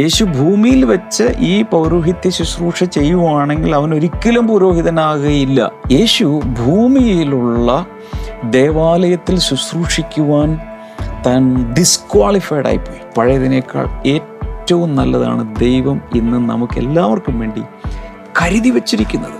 യേശു ഭൂമിയിൽ വെച്ച് ഈ പൗരോഹിത്യ ശുശ്രൂഷ ചെയ്യുവാണെങ്കിൽ അവൻ ഒരിക്കലും പുരോഹിതനാകുകയില്ല. യേശു ഭൂമിയിലുള്ള ദേവാലയത്തിൽ ശുശ്രൂഷിക്കുവാൻ താൻ ഡിസ്ക്വാളിഫൈഡ് ആയിപ്പോയി. പഴയതിനേക്കാൾ ഏറ്റവും നല്ലതാണ് ദൈവം ഇന്ന് നമുക്ക് എല്ലാവർക്കും വേണ്ടി കരുതി വച്ചിരിക്കുന്നത്.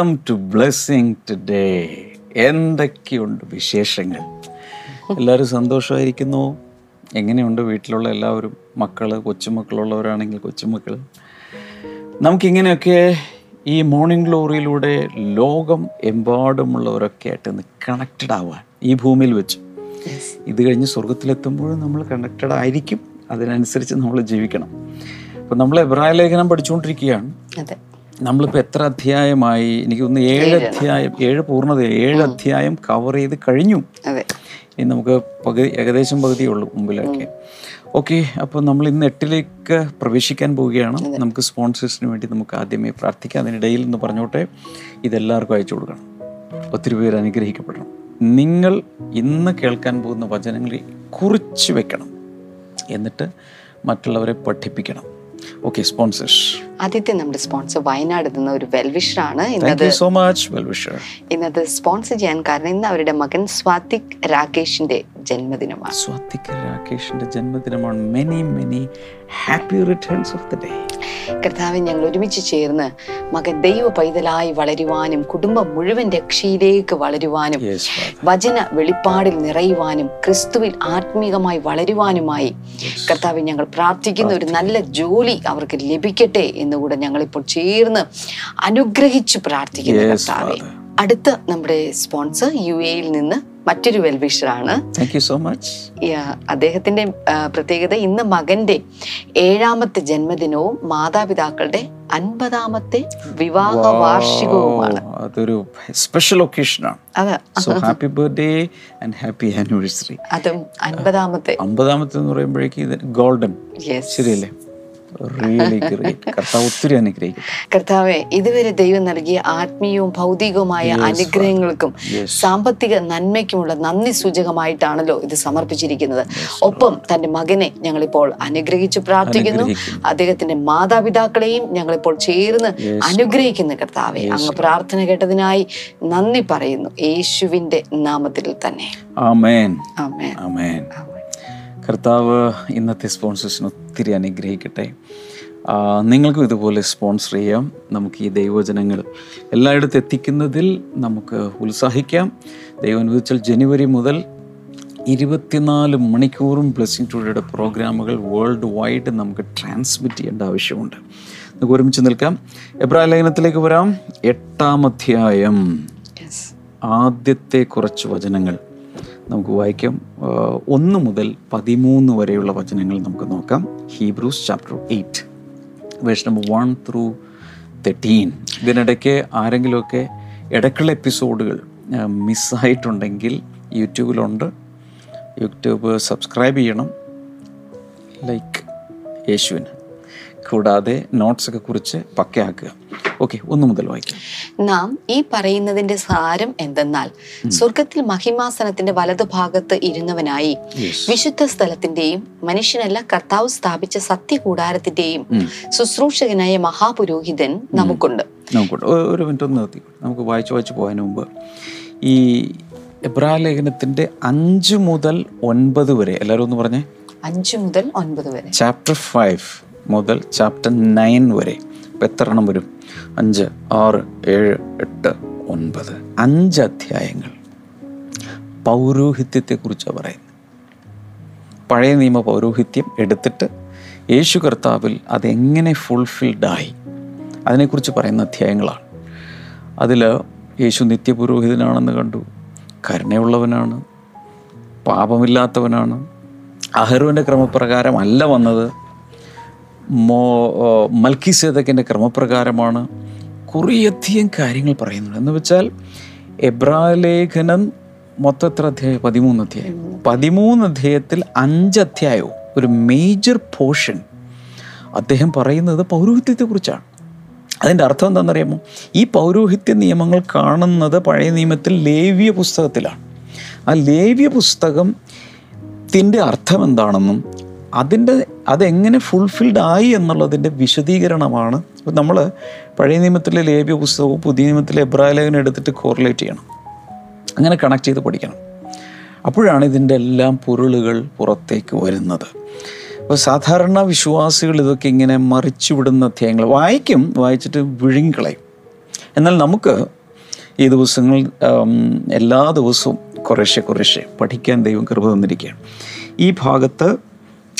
വെൽക്കം ടു ബ്ലെസ്സിങ് ടുഡേ എന്തൊക്കെയുണ്ട് വിശേഷങ്ങൾ? എല്ലാവരും സന്തോഷമായിരിക്കുന്നു. എങ്ങനെയുണ്ട് വീട്ടിലുള്ള എല്ലാവരും? മക്കൾ കൊച്ചുമക്കളുള്ളവരാണെങ്കിൽ കൊച്ചുമക്കൾ നമുക്കിങ്ങനെയൊക്കെ ഈ മോർണിംഗ് ഗ്ലോറിയിലൂടെ ലോകം എമ്പാടുമുള്ളവരൊക്കെ ആയിട്ട് ഒന്ന് കണക്റ്റഡ് ആവാൻ ഈ ഭൂമിയിൽ വെച്ച്. ഇത് കഴിഞ്ഞ് സ്വർഗത്തിലെത്തുമ്പോഴും നമ്മൾ കണക്റ്റഡ് ആയിരിക്കും. അതിനനുസരിച്ച് നമ്മൾ ജീവിക്കണം. അപ്പം നമ്മൾ എബ്രായ ലേഖനം പഠിച്ചുകൊണ്ടിരിക്കുകയാണ്. അതെ. നമ്മളിപ്പോൾ എത്ര അധ്യായമായി? എനിക്ക് തോന്നുന്നു ഏഴ് അധ്യായം ഏഴ് പൂർണത ഏഴ് അധ്യായം കവർ ചെയ്ത് കഴിഞ്ഞു. ഇനി നമുക്ക് പകുതി ഏകദേശം പകുതി ഉള്ളൂ മുമ്പിലൊക്കെ. ഓക്കെ അപ്പോൾ നമ്മൾ ഇന്ന് എട്ടിലേക്ക് പ്രവേശിക്കാൻ പോവുകയാണ്. നമുക്ക് സ്പോൺസേഴ്സിന് വേണ്ടി നമുക്ക് ആദ്യമേ പ്രാർത്ഥിക്കാം. അതിനിടയിൽ എന്ന് പറഞ്ഞോട്ടെ ഇതെല്ലാവർക്കും അയച്ചു കൊടുക്കണം. ഒത്തിരി പേര് അനുഗ്രഹിക്കപ്പെടണം. നിങ്ങൾ ഇന്ന് കേൾക്കാൻ പോകുന്ന വചനങ്ങളെ കുറിച്ച് വെക്കണം. എന്നിട്ട് മറ്റുള്ളവരെ പഠിപ്പിക്കണം. ഓക്കെ സ്പോൺസേഴ്സ് ആദ്യത്തെ നമ്മുടെ സ്പോൺസർ വയനാട് നിന്ന് ഒരു വെൽവിഷറാണ്. ആണ് സോ മച്ച് ഇന്നത് സ്പോൺസർ ചെയ്യാൻ കാരണം ഇന്ന് അവരുടെ മകൻ സ്വാതിക് രാകേഷിന്റെ ജന്മദിനമാണ്. സ്വാതിക് രാകേഷിന്റെ ജന്മദിനമാണ്. Many many happy returns of the day കർത്താവ് ഞങ്ങൾ ഒരുമിച്ച് ചേർന്ന് മകൻ ദൈവ പൈതലായി വളരുവാനും കുടുംബം മുഴുവൻ രക്ഷയിലേക്ക് വളരുവാനും വചന വെളിപ്പാടിൽ നിറയുവാനും ക്രിസ്തുവിൽ ആത്മീകമായി വളരുവാനുമായി കർത്താവ് ഞങ്ങൾ പ്രാർത്ഥിക്കുന്ന ഒരു നല്ല ജോലി അവർക്ക് ലഭിക്കട്ടെ എന്നുകൂടെ ഞങ്ങളിപ്പോൾ ചേർന്ന് അനുഗ്രഹിച്ചു പ്രാർത്ഥിക്കുന്നു കർത്താവെ. അടുത്ത നമ്മുടെ സ്പോൺസർ യു എയിൽ നിന്ന് മറ്റൊരു വെൽവിഷറാണ് സോ മച്ച് അദ്ദേഹത്തിന്റെ പ്രത്യേകത ഇന്ന് മകന്റെ ഏഴാമത്തെ ജന്മദിനവും മാതാപിതാക്കളുടെ അൻപതാമത്തെ വിവാഹ വാർഷികവുമാണ്. അതൊരു സ്പെഷ്യൽ ഒക്കേഷനാണ് അതെ. So happy birthday and happy anniversary അതും അൻപതാമത്തെ. അമ്പതാമത്തെ എന്ന് പറയുമ്പോഴേക്ക് ഗോൾഡൻ ശരിയല്ലേ? ഒത്തിരി കർത്താവെ ഇതുവരെ ദൈവം നൽകിയ ആത്മീയവും ഭൗതികവുമായ അനുഗ്രഹങ്ങൾക്കും. സാമ്പത്തിക നന്മയ്ക്കുമുള്ള നന്ദി സൂചകമായിട്ടാണല്ലോ ഇത് സമർപ്പിച്ചിരിക്കുന്നത്. ഒപ്പം തന്റെ മകനെ ഞങ്ങളിപ്പോൾ അനുഗ്രഹിച്ച് പ്രാർത്ഥിക്കുന്നു. അദ്ദേഹത്തിന്റെ മാതാപിതാക്കളെയും ഞങ്ങളിപ്പോൾ ചേർന്ന് അനുഗ്രഹിക്കുന്നു കർത്താവെ. അങ്ങ് പ്രാർത്ഥന കേട്ടതിനായി നന്ദി പറയുന്നു. യേശുവിന്റെ നാമത്തിൽ തന്നെ. കർത്താവ് ഇന്നത്തെ സ്പോൺസേഴ്സിന് ഒത്തിരി അനുഗ്രഹിക്കട്ടെ. നിങ്ങൾക്കും ഇതുപോലെ സ്പോൺസർ ചെയ്യാം. നമുക്ക് ഈ ദൈവജനങ്ങൾ എല്ലായിടത്തും എത്തിക്കുന്നതിൽ നമുക്ക് ഉത്സാഹിക്കാം. ദൈവം അനുവദിച്ചാൽ ജനുവരി മുതൽ ഇരുപത്തിനാല് മണിക്കൂറും ബ്ലെസ്സിങ് ടുഡേയുടെ പ്രോഗ്രാമുകൾ വേൾഡ് വൈഡ് നമുക്ക് ട്രാൻസ്മിറ്റ് ചെയ്യേണ്ട ആവശ്യമുണ്ട്. നമുക്ക് ഒരുമിച്ച് നിൽക്കാം. എബ്രാ ലേഖനത്തിലേക്ക് വരാം. എട്ടാം അധ്യായം. ആദ്യത്തെ കുറച്ച് വചനങ്ങൾ. നമുക്ക് വായിക്കാം. ഒന്ന് മുതൽ പതിമൂന്ന് വരെയുള്ള വചനങ്ങൾ നമുക്ക് നോക്കാം. Hebrews chapter eight verse number one through thirteen ഇതിനിടയ്ക്ക് ആരെങ്കിലുമൊക്കെ ഇടയ്ക്കുള്ള എപ്പിസോഡുകൾ മിസ്സായിട്ടുണ്ടെങ്കിൽ യൂട്യൂബിലുണ്ട്. യൂട്യൂബ് സബ്സ്ക്രൈബ് ചെയ്യണം. ലൈക്ക് യേശുവിന്. കൂടാതെ നോട്ട്സ് ഒക്കെ കുറിച്ച് പക്കയാക്കുക. ഓക്കെ ഒന്ന് മുതൽ വായിക്കാം. നാം ഈ പറയുന്നതിന്റെ സാരം എന്തെന്നാൽ സ്വർഗത്തിൽ മഹിമാസനത്തിന്റെ വലതുഭാഗത്ത് ഇരുന്നവനായി വിശുദ്ധ സ്ഥലത്തിന്റെയും മനുഷ്യനല്ല കർത്താവ് സ്ഥാപിച്ച സത്യകൂടാരത്തിന്റെയും ശുശ്രൂഷകനായ മഹാപുരോഹിതൻ നമുക്കുണ്ട്. നമുക്കുണ്ട്. ഒരു മിനിറ്റ് ഒന്ന് നിർത്തി നമുക്ക് വായിച്ചു വായിച്ചു പോയതിന് മുമ്പ് ഈ എബ്രാ ലേഖനത്തിന്റെ അഞ്ച് മുതൽ ഒൻപത് വരെ എല്ലാവരും ഒന്ന് പറഞ്ഞേ. അഞ്ചു മുതൽ ഒൻപത് വരെ. ചാപ്റ്റർ ഫൈവ് മുതൽ ചാപ്റ്റർ നയൻ വരെ. ഇപ്പം എത്ര എണ്ണം വരും? അഞ്ച് ആറ് ഏഴ് എട്ട് ഒൻപത്. അഞ്ച് അധ്യായങ്ങൾ. പൗരോഹിത്യത്തെക്കുറിച്ചാണ് പറയുന്നത്. പഴയ നിയമ പൗരോഹിത്യം എടുത്തിട്ട് യേശു കർത്താവിൽ അതെങ്ങനെ ഫുൾഫിൽഡായി അതിനെക്കുറിച്ച് പറയുന്ന അധ്യായങ്ങളാണ്. അതിൽ യേശു നിത്യപുരോഹിതനാണെന്ന് കണ്ടു. കരുണയുള്ളവനാണ്. പാപമില്ലാത്തവനാണ്. അഹരുവിന്റെ ക്രമപ്രകാരമല്ല വന്നത്. മോ മൽക്കിസേദക്കിന്റെ ക്രമപ്രകാരമാണ് കുറേയധികം കാര്യങ്ങൾ പറയുന്നത്. എന്ന് വെച്ചാൽ എബ്രാലേഖനം മൊത്തം എത്ര അധ്യായം പതിമൂന്ന് അധ്യായം. പതിമൂന്ന് അധ്യായത്തിൽ അഞ്ച് അധ്യായവും ഒരു മേജർ പോർഷൻ അദ്ദേഹം പറയുന്നത് പൗരോഹിത്യത്തെക്കുറിച്ചാണ് അതിന്റെ അർത്ഥം എന്താണെന്നറിയാമോ? ഈ പൗരോഹിത്യ നിയമങ്ങൾ കാണുന്നത് പഴയ നിയമത്തിൽ ലേവ്യ പുസ്തകത്തിലാണ്. ആ ലേവ്യ പുസ്തകം ത്തിന്റെ അർത്ഥം എന്താണെന്നും അതിന്റെ അതെങ്ങനെ ഫുൾഫിൽഡ് ആയി എന്നുള്ളതിന്റെ വിശദീകരണമാണ് നമ്മൾ പഴയ നിയമത്തിലെ ലേബ്യ പുസ്തകവും പുതിയ നിയമത്തിലെ എബ്രാലേഖനം എടുത്തിട്ട് കോറിലേറ്റ് ചെയ്യണം. അങ്ങനെ കണക്ട് ചെയ്ത് പഠിക്കണം. അപ്പോഴാണ് ഇതിന്റെ എല്ലാം പൊരുളുകൾ പുറത്തേക്ക് വരുന്നത്. അപ്പോൾ സാധാരണ വിശ്വാസികൾ ഇതൊക്കെ ഇങ്ങനെ മറിച്ചുവിടുന്ന അധ്യായങ്ങൾ വായിക്കും വായിച്ചിട്ട് വിഴുങ്ങിക്കളയും. എന്നാൽ നമുക്ക് ഈ ദിവസങ്ങൾ എല്ലാ ദിവസവും കുറേശ്ശെ കുറേശ്ശെ പഠിക്കാൻ ദൈവം കൃപ തന്നിരിക്കുകയാണ്. ഈ ഭാഗത്ത്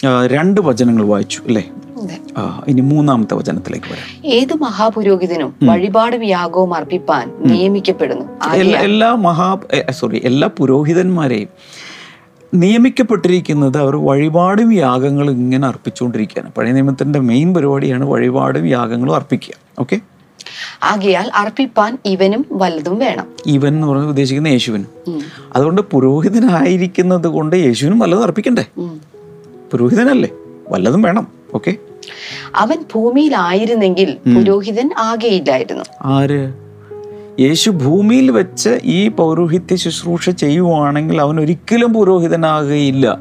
രണ്ട് വചനങ്ങൾ വായിച്ചു അല്ലേ? ഇനി മൂന്നാമത്തെ വചനത്തിലേക്ക് വരാം. ഏത് മഹാപുരോഹിതനും വഴിപാടും യാഗവും അർപ്പിപ്പാൻ നിയമിക്കപ്പെടുന്നു. എല്ലാ മഹാ സോറി എല്ലാ പുരോഹിതന്മാരെയും നിയമിക്കപ്പെട്ടിരിക്കുന്നത് അവർ വഴിപാടും യാഗങ്ങളും ഇങ്ങനെ അർപ്പിച്ചുകൊണ്ടിരിക്കുകയാണ്. പഴയ നിയമത്തിന്റെ മെയിൻ പരിപാടിയാണ് വഴിപാടും യാഗങ്ങളും അർപ്പിക്കുക. ഓക്കെ ആകയാൽ അർപ്പിപ്പാൻ ഇവനും വലുതും വേണം. ഇവൻ എന്ന് പറഞ്ഞ ഉദ്ദേശിക്കുന്ന യേശുവിന്. അതുകൊണ്ട് പുരോഹിതനായിരിക്കുന്നത് കൊണ്ട് യേശുവിനും വല്ലതും അർപ്പിക്കണ്ടേ. പുരോഹിതനല്ലേ? വല്ലതും വേണം. ഓക്കെ അവൻ ഭൂമിയിലായിരുന്നെങ്കിൽ പുരോഹിതൻ ആകെയില്ലായിരുന്നു. ആര്? യേശു ഭൂമിയിൽ വെച്ച് ഈ പൗരോഹിത്യ ശുശ്രൂഷ ചെയ്യുവാണെങ്കിൽ അവൻ ഒരിക്കലും പുരോഹിതനാകുകയില്ല.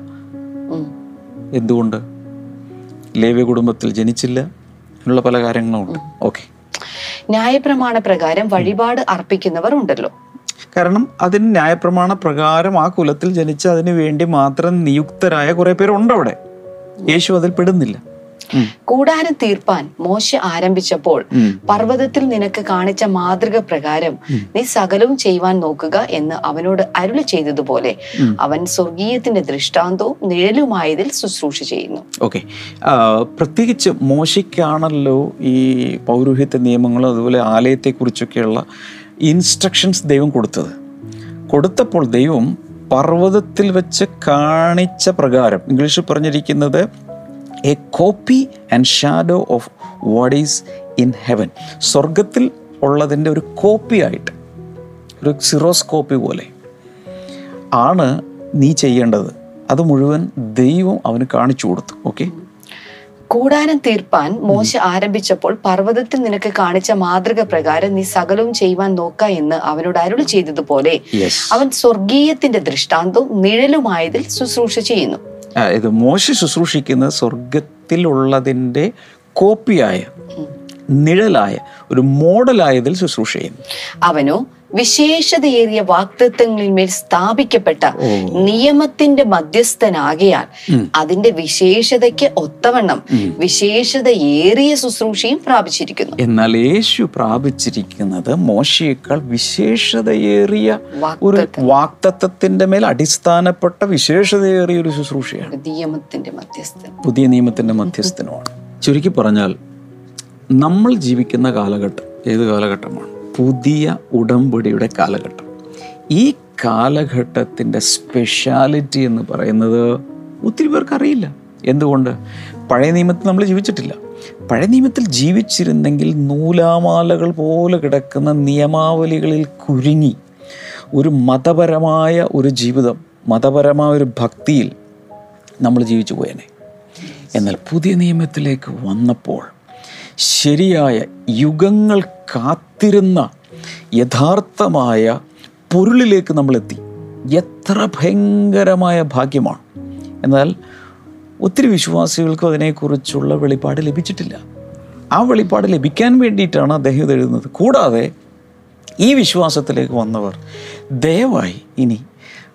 എന്തുകൊണ്ട്? ലേവ്യ കുടുംബത്തിൽ ജനിച്ചില്ല എന്നുള്ള പല കാര്യങ്ങളും ഉണ്ട്. ഓക്കെ ന്യായപ്രമാണ പ്രകാരം വഴിപാട് അർപ്പിക്കുന്നവർ ഉണ്ടല്ലോ. കാരണം അതിന് ന്യായപ്രമാണ പ്രകാരം ആ കുലത്തിൽ ജനിച്ച് അതിന് വേണ്ടി മാത്രം നിയുക്തരായ കുറെ പേരുണ്ട് അവിടെ. യേശു അതിൽ പെടുന്നില്ല. കൂടാരം തീർപ്പാൻ മോശ ആരംഭിച്ചപ്പോൾ. പർവതത്തിൽ നിനക്ക് കാണിച്ച മാതൃക പ്രകാരം നീ സകലവും ചെയ്യുവാൻ നോക്കുക എന്ന് അവനോട് അരുളി ചെയ്തതുപോലെ അവൻ സ്വർഗീയത്തിന്റെ ദൃഷ്ടാന്തവും നിഴലുമായതിൽ ശുശ്രൂഷ ചെയ്യുന്നു. ഓക്കെ. പ്രത്യേകിച്ച് മോശയ്ക്കാണല്ലോ ഈ പൗരോഹിത്യ നിയമങ്ങളും അതുപോലെ ആലയത്തെക്കുറിച്ചൊക്കെയുള്ള ഇൻസ്ട്രക്ഷൻസ് ദൈവം കൊടുത്തത്. കൊടുത്തപ്പോൾ ദൈവം പർവതത്തിൽ വെച്ച് കാണിച്ച പ്രകാരം ഇംഗ്ലീഷിൽ പറഞ്ഞിരിക്കുന്നത് a copy and shadow of what is in heaven സ്വർഗത്തിൽ ഉള്ളതിന്റെ ഒരു കോപ്പി ആയിട്ട് ഒരു സിറോസ്കോപ്പി പോലെ ആണ് നീ ചെയ്യേണ്ടത്. അത് മുഴുവൻ ദൈവം അവന് കാണിച്ചു കൊടുത്തു. ഓക്കെ കൂടാരം തീർപ്പാൻ മോശ ആരംഭിച്ചപ്പോൾ പർവതത്തിൽ നിനക്ക് കാണിച്ച മാതൃക പ്രകാരം നീ സകലവും ചെയ്യുവാൻ നോക്ക എന്ന് അവനോട് അരുൾ ചെയ്തതുപോലെ അവൻ സ്വർഗീയത്തിന്റെ ദൃഷ്ടാന്തവും നിഴലുമായതിൽ ശുശ്രൂഷ ചെയ്യുന്നു. ഇത് മോശ ശുശ്രൂഷിക്കുന്ന സ്വർഗത്തിലുള്ളതിന്റെ കോപ്പിയായ നിഴലായ ഒരു മോഡലായതിൽ ശുശ്രൂഷ ചെയ്യുന്നു. അവനോ വിശേഷതയേറിയ വാക്തത്വങ്ങളിന്മേൽ സ്ഥാപിക്കപ്പെട്ട നിയമത്തിന്റെ മധ്യസ്ഥനാകിയാൽ അതിന്റെ വിശേഷതയ്ക്ക് ഒത്തവണ്ണം വിശേഷതയേറിയ ശുശ്രൂഷയും പ്രാപിച്ചിരിക്കുന്നു. എന്നാൽ യേശു പ്രാപിച്ചിരിക്കുന്നത് മോശയേക്കാൾ വിശേഷതയേറിയ ഒരു വാക്തത്വത്തിന്റെ മേൽ അടിസ്ഥാനപ്പെട്ട വിശേഷതയേറിയ ഒരു ശുശ്രൂഷയാണ്. നിയമത്തിന്റെ മധ്യസ്ഥൻ. പുതിയ നിയമത്തിന്റെ മധ്യസ്ഥനുമാണ്. ചുരുക്കി പറഞ്ഞാൽ നമ്മൾ ജീവിക്കുന്ന കാലഘട്ടം ഏത് കാലഘട്ടമാണ്? പുതിയ ഉടമ്പടിയുടെ കാലഘട്ടം. ഈ കാലഘട്ടത്തിന്റെ സ്പെഷ്യാലിറ്റി എന്ന് പറയുന്നത് ഒത്തിരി പേർക്ക് അറിയില്ല. എന്തുകൊണ്ട്? പഴയ നിയമത്തിൽ നമ്മൾ ജീവിച്ചിട്ടില്ല. പഴയ നിയമത്തിൽ ജീവിച്ചിരുന്നെങ്കിൽ നൂലാമാലകൾ പോലെ കിടക്കുന്ന നിയമാവലികളിൽ കുരുങ്ങി ഒരു മതപരമായ ഒരു ജീവിതം മതപരമായ ഒരു ഭക്തിയിൽ നമ്മൾ ജീവിച്ചു പോയേനെ. എന്നാൽ പുതിയ നിയമത്തിലേക്ക് വന്നപ്പോൾ ശരിയായ യുഗങ്ങൾ കാത്തിരുന്ന യഥാർത്ഥമായ പൊരുളിലേക്ക് നമ്മളെത്തി. എത്ര ഭയങ്കരമായ ഭാഗ്യമാണ്. എന്നാൽ ഒത്തിരി വിശ്വാസികൾക്കും അതിനെക്കുറിച്ചുള്ള വെളിപ്പാട് ലഭിച്ചിട്ടില്ല. ആ വെളിപ്പാട് ലഭിക്കാൻ വേണ്ടിയിട്ടാണ് അദ്ദേഹം ഇത് എഴുതുന്നത്. കൂടാതെ ഈ വിശ്വാസത്തിലേക്ക് വന്നവർ ദയവായി ഇനി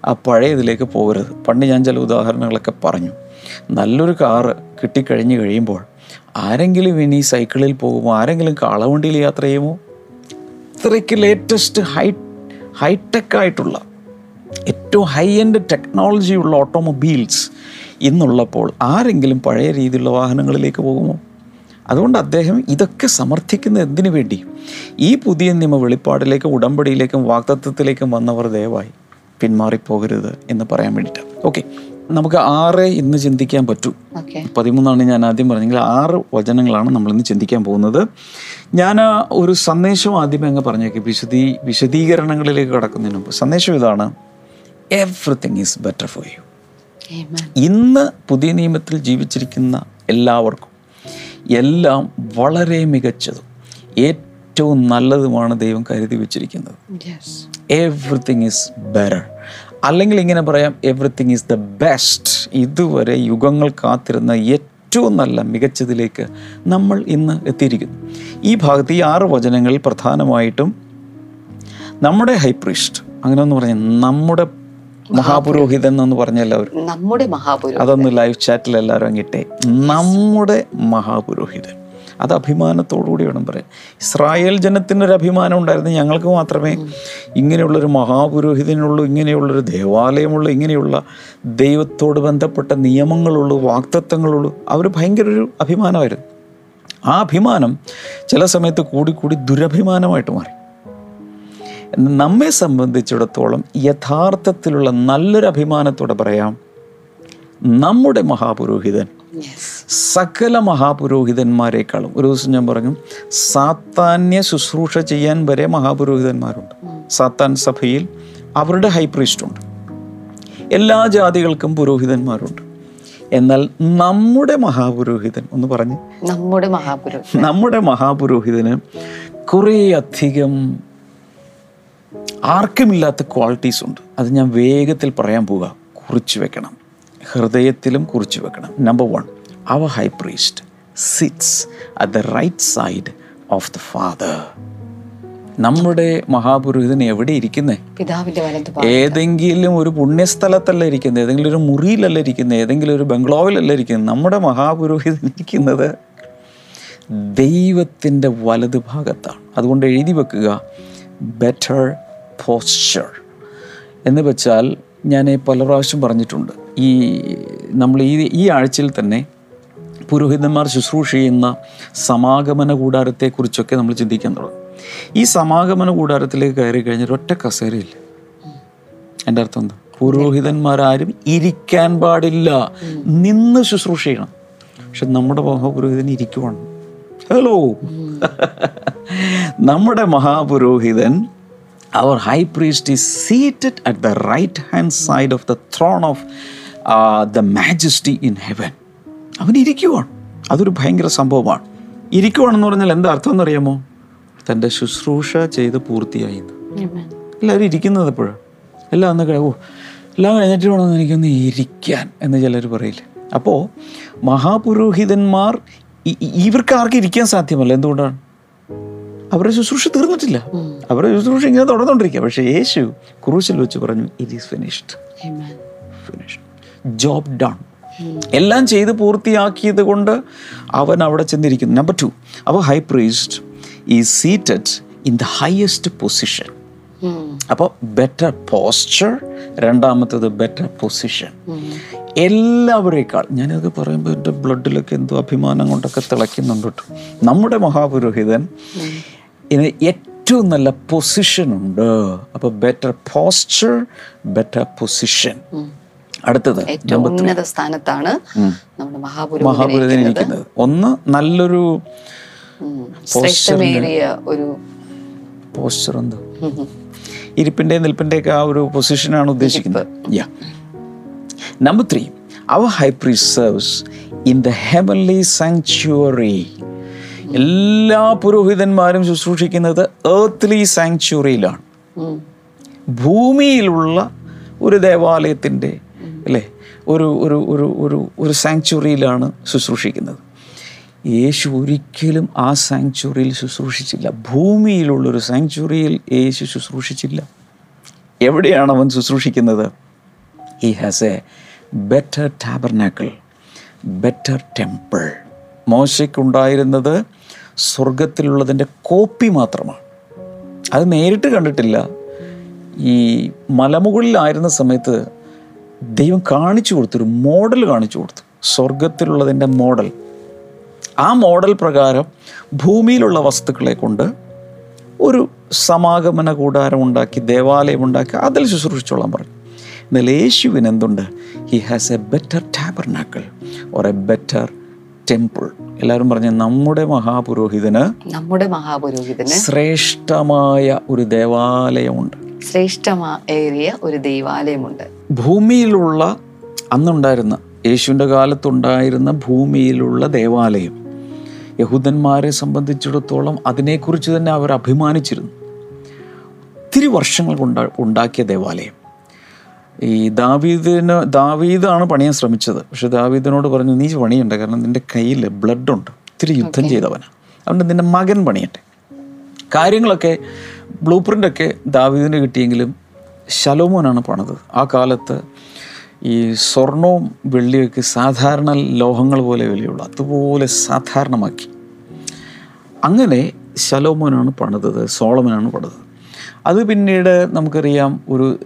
ആ പഴയതിലേക്ക് പോകരുത്. പണ്ട് ഞാൻ ചില ഉദാഹരണങ്ങളൊക്കെ പറഞ്ഞു. നല്ലൊരു കാറ് കിട്ടിക്കഴിഞ്ഞ് കഴിയുമ്പോൾ ആരെങ്കിലും ഇനി സൈക്കിളിൽ പോകുമോ? ആരെങ്കിലും കാളവണ്ടിയിൽ യാത്ര ചെയ്യുമോ? ഇത്രയ്ക്ക് ലേറ്റസ്റ്റ് ഹൈ ഹൈടെക് ആയിട്ടുള്ള ഏറ്റവും ഹൈ എൻഡ് ടെക്നോളജി ഉള്ള ഓട്ടോമൊബൈൽസ് ഇന്നുള്ളപ്പോൾ ആരെങ്കിലും പഴയ രീതിയിലുള്ള വാഹനങ്ങളിലേക്ക് പോകുമോ? അതുകൊണ്ട് അദ്ദേഹം ഇതൊക്കെ സമർത്ഥിക്കുന്ന എന്തിനു വേണ്ടി? ഈ പുതിയ നിയമ വെളിപ്പാടിലേക്കും ഉടമ്പടിയിലേക്കും വാക്തത്വത്തിലേക്കും വന്നവർ ദയവായി പിന്മാറിപ്പോകരുത് എന്ന് പറയാൻ വേണ്ടിയിട്ടാണ്. ഓക്കെ നമുക്ക് ആറ് ഇന്ന് ചിന്തിക്കാൻ പറ്റൂ. പതിമൂന്നാണ് ഞാൻ ആദ്യം പറഞ്ഞെങ്കിൽ ആറ് വചനങ്ങളാണ് നമ്മൾ ഇന്ന് ചിന്തിക്കാൻ പോകുന്നത്. ഞാൻ ഒരു സന്ദേശം ആദ്യമേ അങ്ങ് പറഞ്ഞേക്ക്. വിശദീ വിശദീകരണങ്ങളിലേക്ക് കടക്കുന്നതിന് മുമ്പ്. സന്ദേശം ഇതാണ്. Everything is better for you ഇന്ന് പുതിയ നിയമത്തിൽ ജീവിച്ചിരിക്കുന്ന എല്ലാവർക്കും എല്ലാം വളരെ മികച്ചതും ഏറ്റവും നല്ലതുമാണ് ദൈവം കരുതി വെച്ചിരിക്കുന്നത്. എവ്രിതിങ് ഈസ് ബെറ്റർ അല്ലെങ്കിൽ ഇങ്ങനെ പറയാം എവറിത്തിങ് ഈസ് ദ ബെസ്റ്റ് ഇതുവരെ യുഗങ്ങൾ കാത്തിരുന്ന ഏറ്റവും നല്ല മികച്ചതിലേക്ക് നമ്മൾ ഇന്ന് എത്തിയിരിക്കുന്നു. ഈ ഭാഗത്ത് ഈ ആറ് വചനങ്ങളിൽ പ്രധാനമായിട്ടും നമ്മുടെ ഹൈപ്രിസ്റ്റ് അങ്ങനെ ഒന്ന് പറഞ്ഞാൽ നമ്മുടെ മഹാപുരോഹിതൻ. എന്ന് പറഞ്ഞ എല്ലാവരും. നമ്മുടെ മഹാപുരോഹിതൻ. അതൊന്ന് ലൈവ് ചാറ്റിൽ എല്ലാവരും അങ്ങിട്ടെ നമ്മുടെ മഹാപുരോഹിതൻ. അത് അഭിമാനത്തോടുകൂടി വേണം പറയാൻ ഇസ്രായേൽ ജനത്തിനൊരു അഭിമാനം ഉണ്ടായിരുന്നു. ഞങ്ങൾക്ക് മാത്രമേ ഇങ്ങനെയുള്ളൊരു മഹാപുരോഹിതനുള്ളൂ ഇങ്ങനെയുള്ളൊരു ദേവാലയമുള്ളൂ ഇങ്ങനെയുള്ള ദൈവത്തോട് ബന്ധപ്പെട്ട നിയമങ്ങളുള്ളൂ വാക്തത്വങ്ങളുള്ളൂ. അവർ ഭയങ്കര ഒരു അഭിമാനമായിരുന്നു. ആ അഭിമാനം ചില സമയത്ത് കൂടിക്കൂടി ദുരഭിമാനമായിട്ട് മാറി. നമ്മെ സംബന്ധിച്ചിടത്തോളം യഥാർത്ഥത്തിലുള്ള നല്ലൊരു അഭിമാനത്തോടെ പറയാം നമ്മുടെ മഹാപുരോഹിതൻ സകല മഹാപുരോഹിതന്മാരെക്കാളും. ഒരു ദിവസം ഞാൻ പറഞ്ഞു സാത്താന്യ ശുശ്രൂഷ ചെയ്യാൻ വരെ മഹാപുരോഹിതന്മാരുണ്ട്. സാത്താൻ സഭയിൽ അവരുടെ ഹൈപ്രീസ്റ്റുണ്ട് എല്ലാ ജാതികൾക്കും പുരോഹിതന്മാരുണ്ട്. എന്നാൽ നമ്മുടെ മഹാപുരോഹിതൻ ഒന്ന് പറഞ്ഞ്. നമ്മുടെ മഹാപുരോഹിതൻ. നമ്മുടെ മഹാപുരോഹിതന് കുറേ അധികം ആർക്കുമില്ലാത്ത ക്വാളിറ്റീസ് ഉണ്ട്. അത് ഞാൻ വേഗത്തിൽ പറയാൻ പോവുക. കുറിച്ച് വെക്കണം. ഹൃദയത്തിലും കുറിച്ച് വെക്കണം. Number one our high priest sits at the right side of the father നമ്മുടെ മഹാപുരോഹിതൻ എവിടെ ഇരിക്കുന്നേ? ഏതെങ്കിലും ഒരു പുണ്യസ്ഥലത്തല്ല ഇരിക്കുന്നത് ഏതെങ്കിലും ഒരു മുറിയിലല്ല ഇരിക്കുന്നത് ഏതെങ്കിലും ഒരു ബംഗ്ലാവിലല്ല ഇരിക്കുന്നത് നമ്മുടെ മഹാപുരോഹിതൻ ഇരിക്കുന്നത് ദൈവത്തിന്റെ വലത് ഭാഗത്താണ്. അതുകൊണ്ട് എഴുതി വെക്കുക ബെറ്റർ പോസ്ചർ എന്ന് വെച്ചാൽ ഞാൻ പല പ്രാവശ്യം പറഞ്ഞിട്ടുണ്ട്. ഈ നമ്മൾ ഈ ഈ ആഴ്ചയിൽ തന്നെ പുരോഹിതന്മാർ ശുശ്രൂഷ ചെയ്യുന്ന സമാഗമന കൂടാരത്തെക്കുറിച്ചൊക്കെ നമ്മൾ ചിന്തിക്കാൻ തുടങ്ങും. ഈ സമാഗമന കൂടാരത്തിലേക്ക് കയറി കഴിഞ്ഞാൽ ഒറ്റ കസേരയില്ല. എന്റെ അർത്ഥം എന്താ? പുരോഹിതന്മാരാരും ഇരിക്കാൻ പാടില്ല. നിന്ന് ശുശ്രൂഷ ചെയ്യണം. പക്ഷെ നമ്മുടെ മഹാപുരോഹിതൻ ഇരിക്കുവാണ്. ഹലോ. നമ്മുടെ മഹാപുരോഹിതൻ our high priest is seated at the right hand side of the throne of the majesty in heaven. അവൻ ഇരിക്കുവാണ് അതൊരു ഭയങ്കര സംഭവമാണ്. ഇരിക്കുവാണെന്ന് പറഞ്ഞാൽ എന്താ അർത്ഥം എന്നറിയാമോ തന്റെ ശുശ്രൂഷ ചെയ്ത് പൂർത്തിയായി. എല്ലാവരും ഇരിക്കുന്നത് എപ്പോഴാണ് എല്ലാം ഒന്ന് കഴിവോ എല്ലാം കഴിഞ്ഞിട്ട് വേണമെന്ന് എനിക്കൊന്ന് ഇരിക്കാൻ എന്ന് ചിലർ പറയില്ല? അപ്പോൾ മഹാപുരോഹിതന്മാർ ഇവർക്ക് ആർക്കും ഇരിക്കാൻ സാധ്യമല്ല. എന്തുകൊണ്ടാണ്? അവരുടെ ശുശ്രൂഷ തീർന്നിട്ടില്ല. അവരുടെ ശുശ്രൂഷ ഇങ്ങനെ തുടർന്നുകൊണ്ടിരിക്കുക പക്ഷേ യേശു ക്രൂശിൽ വെച്ച് പറഞ്ഞു it is finished finished job done എല്ലാം ചെയ്ത് പൂർത്തിയാക്കിയത് കൊണ്ട് അവൻ അവിടെ ചെന്നിരിക്കുന്നു. Number two our high priest is seated in the highest position അപ്പോൾ ബെറ്റർ പോസ്ചർ രണ്ടാമത്തത് ബെറ്റർ പൊസിഷൻ എല്ലാവരേക്കാൾ ഞാനത് പറയുമ്പോൾ എന്റെ ബ്ലഡിലൊക്കെ എന്തോ അഭിമാനം കൊണ്ടൊക്കെ തിളയ്ക്കുന്നുണ്ട് കേട്ടോ. നമ്മുടെ മഹാപുരോഹിതൻ ഇതിന് ഏറ്റവും നല്ല പൊസിഷൻ ഉണ്ട്. അപ്പോൾ ബെറ്റർ പോസ്ചർ ബെറ്റർ പൊസിഷൻ അടുത്തത് ഏറ്റവും ഉന്നത സ്ഥാനത്താണ് നമ്മുടെ മഹാപുരോഹിതൻ മഹാപുരോഹിതൻ ഇരിക്കുന്നത്. ഒന്ന് നല്ലൊരു ഒരു പോസ്റ്റർ എന്ത് ഇരിപ്പിന്റെ നിൽപ്പിന്റെ ഒക്കെ ആ ഒരു പൊസിഷനാണ് ഉദ്ദേശിക്കുന്നത്. Yeah number three our high priest serves in the heavenly sanctuary എല്ലാ പുരോഹിതന്മാരും ശുശ്രൂഷിക്കുന്നത് ഏർത്ത്ലി സാങ്ച്വറിയിലാണ്. ഭൂമിയിലുള്ള ഒരു ദേവാലയത്തിന്റെ അല്ലേ? ഒരു ഒരു ഒരു ഒരു ഒരു സാങ്ച്വറിയിലാണ് ശുശ്രൂഷിക്കുന്നത്. യേശു ഒരിക്കലും ആ സാങ്ച്വറിയിൽ ശുശ്രൂഷിച്ചില്ല. ഭൂമിയിലുള്ളൊരു സാങ്ച്വറിയിൽ യേശു ശുശ്രൂഷിച്ചില്ല. എവിടെയാണ് അവൻ ശുശ്രൂഷിക്കുന്നത്? He has a better tabernacle better temple മോശയ്ക്കുണ്ടായിരുന്നത് സ്വർഗത്തിലുള്ളതിന്റെ കോപ്പി മാത്രമാണ്. അത് നേരിട്ട് കണ്ടിട്ടില്ല. ഈ മലമുകളിലായിരുന്ന സമയത്ത് ദൈവം കാണിച്ചു കൊടുത്തു ഒരു മോഡൽ കാണിച്ചു കൊടുത്തു. സ്വർഗത്തിലുള്ളതിന്റെ മോഡൽ. ആ മോഡൽ പ്രകാരം ഭൂമിയിലുള്ള വസ്തുക്കളെ കൊണ്ട് ഒരു സമാഗമന കൂടാരം ഉണ്ടാക്കി ദേവാലയം ഉണ്ടാക്കി അതിൽ ശുശ്രൂഷിച്ചോളാൻ പറഞ്ഞു. എന്നാൽ യേശുവിന് എന്തുണ്ട്? He has a better tabernacle or a better temple എല്ലാവരും പറഞ്ഞ നമ്മുടെ മഹാപുരോഹിതന് നമ്മുടെ മഹാപുരോഹിതന് ശ്രേഷ്ഠമായ ഒരു ദേവാലയമുണ്ട്. ശ്രേഷ്ഠമേറിയ ഒരു ദൈവാലയമുണ്ട്. ഭൂമിയിലുള്ള അന്നുണ്ടായിരുന്ന യേശുവിന്റെ കാലത്തുണ്ടായിരുന്ന ഭൂമിയിലുള്ള ദേവാലയം യഹൂദന്മാരെ സംബന്ധിച്ചിടത്തോളം അതിനെക്കുറിച്ച് തന്നെ അവർ അഭിമാനിച്ചിരുന്നു. ഒത്തിരി വർഷങ്ങൾ കൊണ്ട ഉണ്ടാക്കിയ ദേവാലയം. ഈ ദാവീദിന് ദാവീദാണ് പണിയാൻ ശ്രമിച്ചത്. പക്ഷെ ദാവീദിനോട് പറഞ്ഞു നീ പണിയണ്ട കാരണം നിന്റെ കയ്യിൽ ബ്ലഡ് ഉണ്ട് ഒത്തിരി യുദ്ധം ചെയ്തവനാണ് അതുകൊണ്ട് നിന്റെ മകൻ പണിയട്ടെ. കാര്യങ്ങളൊക്കെ ബ്ലൂ പ്രിന്റൊക്കെ ദാവീദിന് കിട്ടിയെങ്കിലും ശലോമോനാണ് പണിത്. ആ കാലത്ത് ഈ സ്വർണവും വെള്ളിയൊക്കെ സാധാരണ ലോഹങ്ങൾ പോലെ വിലയുള്ളൂ അതുപോലെ സാധാരണമാക്കി. അങ്ങനെ ശലോമോനാണ് പണിതത് സോളമനാണ് പണിതത്. അത് പിന്നീട് നമുക്കറിയാം ഒരു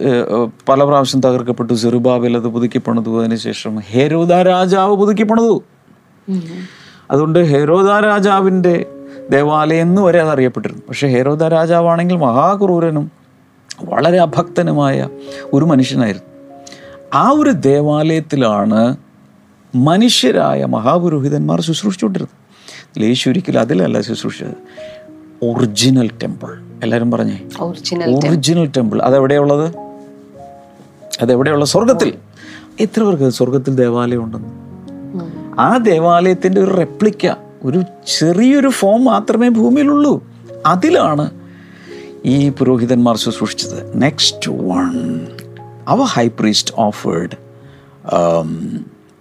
പല പ്രാവശ്യം തകർക്കപ്പെട്ടു. സെറുബാബിൽ അത് പുതുക്കി പണിതു. അതിനുശേഷം ഹേരോദ രാജാവ് പുതുക്കി പണിതു. അതുകൊണ്ട് ഹെരോദ രാജാവിന്റെ ദേവാലയം എന്ന് വരെ അത് അറിയപ്പെട്ടിരുന്നു പക്ഷേ ഹേരോദ രാജാവാണെങ്കിൽ മഹാക്രൂരനും വളരെ അഭക്തനുമായ ഒരു മനുഷ്യനായിരുന്നു. ആ ഒരു ദേവാലയത്തിലാണ് മനുഷ്യരായ മഹാപുരോഹിതന്മാർ ശുശ്രൂഷിച്ചുകൊണ്ടിരുന്നത്. യേശു ഒരിക്കലും അതിലല്ല ശുശ്രൂഷിച്ചത്. Original temple. എല്ലാവരും പറഞ്ഞേ? Original temple. അതെവിടെയുള്ളത്? അതെവിടെയുള്ള സ്വർഗത്തിൽ എത്ര പേർക്ക് സ്വർഗത്തിൽ ദേവാലയം ഉണ്ടെന്ന്? ആ ദേവാലയത്തിന്റെ ഒരു റെപ്ലിക്ക ഒരു ചെറിയൊരു ഫോം മാത്രമേ ഭൂമിയിലുള്ളൂ. അതിലാണ് ഈ പുരോഹിതന്മാർ ശുശ്രൂഷിച്ചത്. Next one our high priest offered